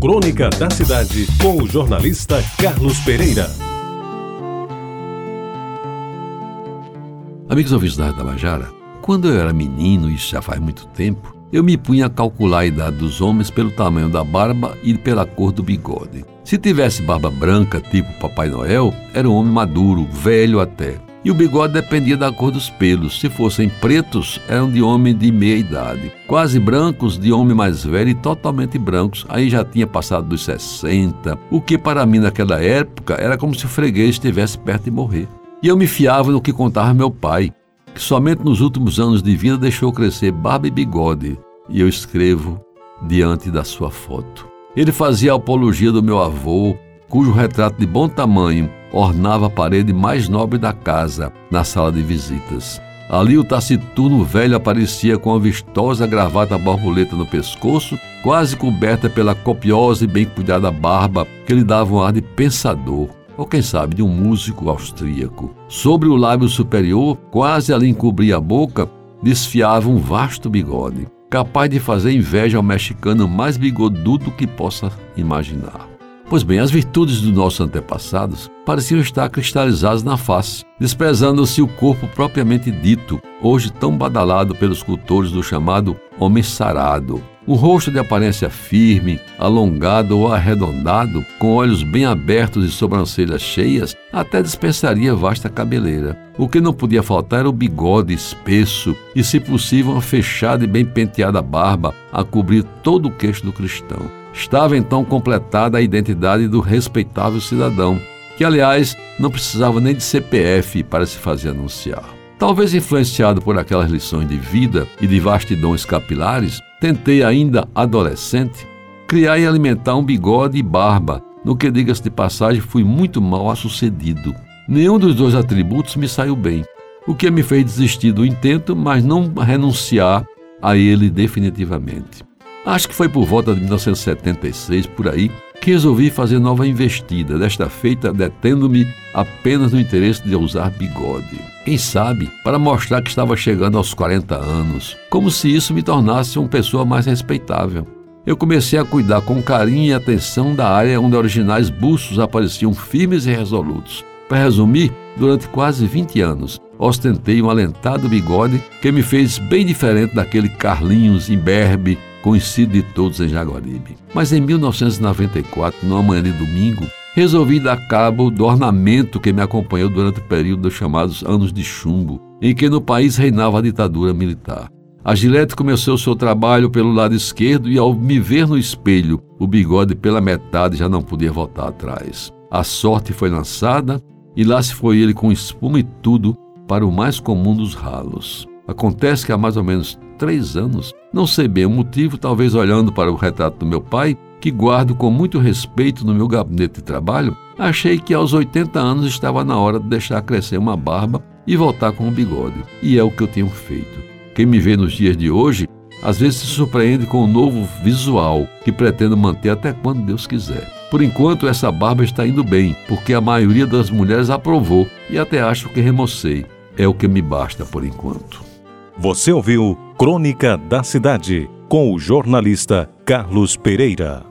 Crônica da Cidade, com o jornalista Carlos Pereira. Amigos ouvintes da Tabajara, quando eu era menino, isso já faz muito tempo, eu me punha a calcular a idade dos homens pelo tamanho da barba e pela cor do bigode. Se tivesse barba branca, tipo Papai Noel, era um homem maduro, velho até. E o bigode dependia da cor dos pelos. Se fossem pretos, eram de homem de meia idade. Quase brancos, de homem mais velho e totalmente brancos. Aí já tinha passado dos 60. O que para mim naquela época era como se o freguês estivesse perto de morrer. E eu me fiava no que contava meu pai, que somente nos últimos anos de vida deixou crescer barba e bigode. E eu escrevo diante da sua foto. Ele fazia apologia do meu avô, cujo retrato de bom tamanho ornava a parede mais nobre da casa, na sala de visitas. Ali o taciturno velho aparecia com a vistosa gravata borboleta no pescoço, quase coberta pela copiosa e bem cuidada barba que lhe dava um ar de pensador, ou quem sabe de um músico austríaco. Sobre o lábio superior, quase ali encobria a boca, desfiava um vasto bigode, capaz de fazer inveja ao mexicano mais bigodudo que possa imaginar. Pois bem, as virtudes dos nossos antepassados pareciam estar cristalizadas na face, desprezando-se o corpo propriamente dito, hoje tão badalado pelos cultores do chamado homem sarado. Um rosto de aparência firme, alongado ou arredondado, com olhos bem abertos e sobrancelhas cheias, até dispensaria vasta cabeleira. O que não podia faltar era o bigode espesso e, se possível, uma fechada e bem penteada barba a cobrir todo o queixo do cristão. Estava então completada a identidade do respeitável cidadão, que, aliás, não precisava nem de CPF para se fazer anunciar. Talvez influenciado por aquelas lições de vida e de vastidões capilares, tentei, ainda adolescente, criar e alimentar um bigode e barba, no que, diga-se de passagem, fui muito mal sucedido. Nenhum dos dois atributos me saiu bem, o que me fez desistir do intento, mas não renunciar a ele definitivamente. Acho que foi por volta de 1976, por aí, que resolvi fazer nova investida, desta feita detendo-me apenas no interesse de usar bigode. Quem sabe, para mostrar que estava chegando aos 40 anos, como se isso me tornasse uma pessoa mais respeitável. Eu comecei a cuidar com carinho e atenção da área onde originais bustos apareciam firmes e resolutos. Para resumir, durante quase 20 anos, ostentei um alentado bigode que me fez bem diferente daquele Carlinhos imberbe conhecido de todos em Jaguaribe. Mas em 1994, numa manhã de domingo, resolvi dar cabo do ornamento que me acompanhou durante o período dos chamados Anos de Chumbo, em que no país reinava a ditadura militar. A Gillette começou seu trabalho pelo lado esquerdo e, ao me ver no espelho, o bigode pela metade já não podia voltar atrás. A sorte foi lançada e lá se foi ele com espuma e tudo para o mais comum dos ralos. Acontece que há mais ou menos três anos, não sei bem o motivo, talvez olhando para o retrato do meu pai, que guardo com muito respeito no meu gabinete de trabalho, achei que aos 80 anos estava na hora de deixar crescer uma barba e voltar com um bigode. E é o que eu tenho feito. Quem me vê nos dias de hoje, às vezes se surpreende com um novo visual que pretendo manter até quando Deus quiser. Por enquanto, essa barba está indo bem, porque a maioria das mulheres aprovou e até acho que remocei. É o que me basta por enquanto. Você ouviu Crônica da Cidade com o jornalista Carlos Pereira.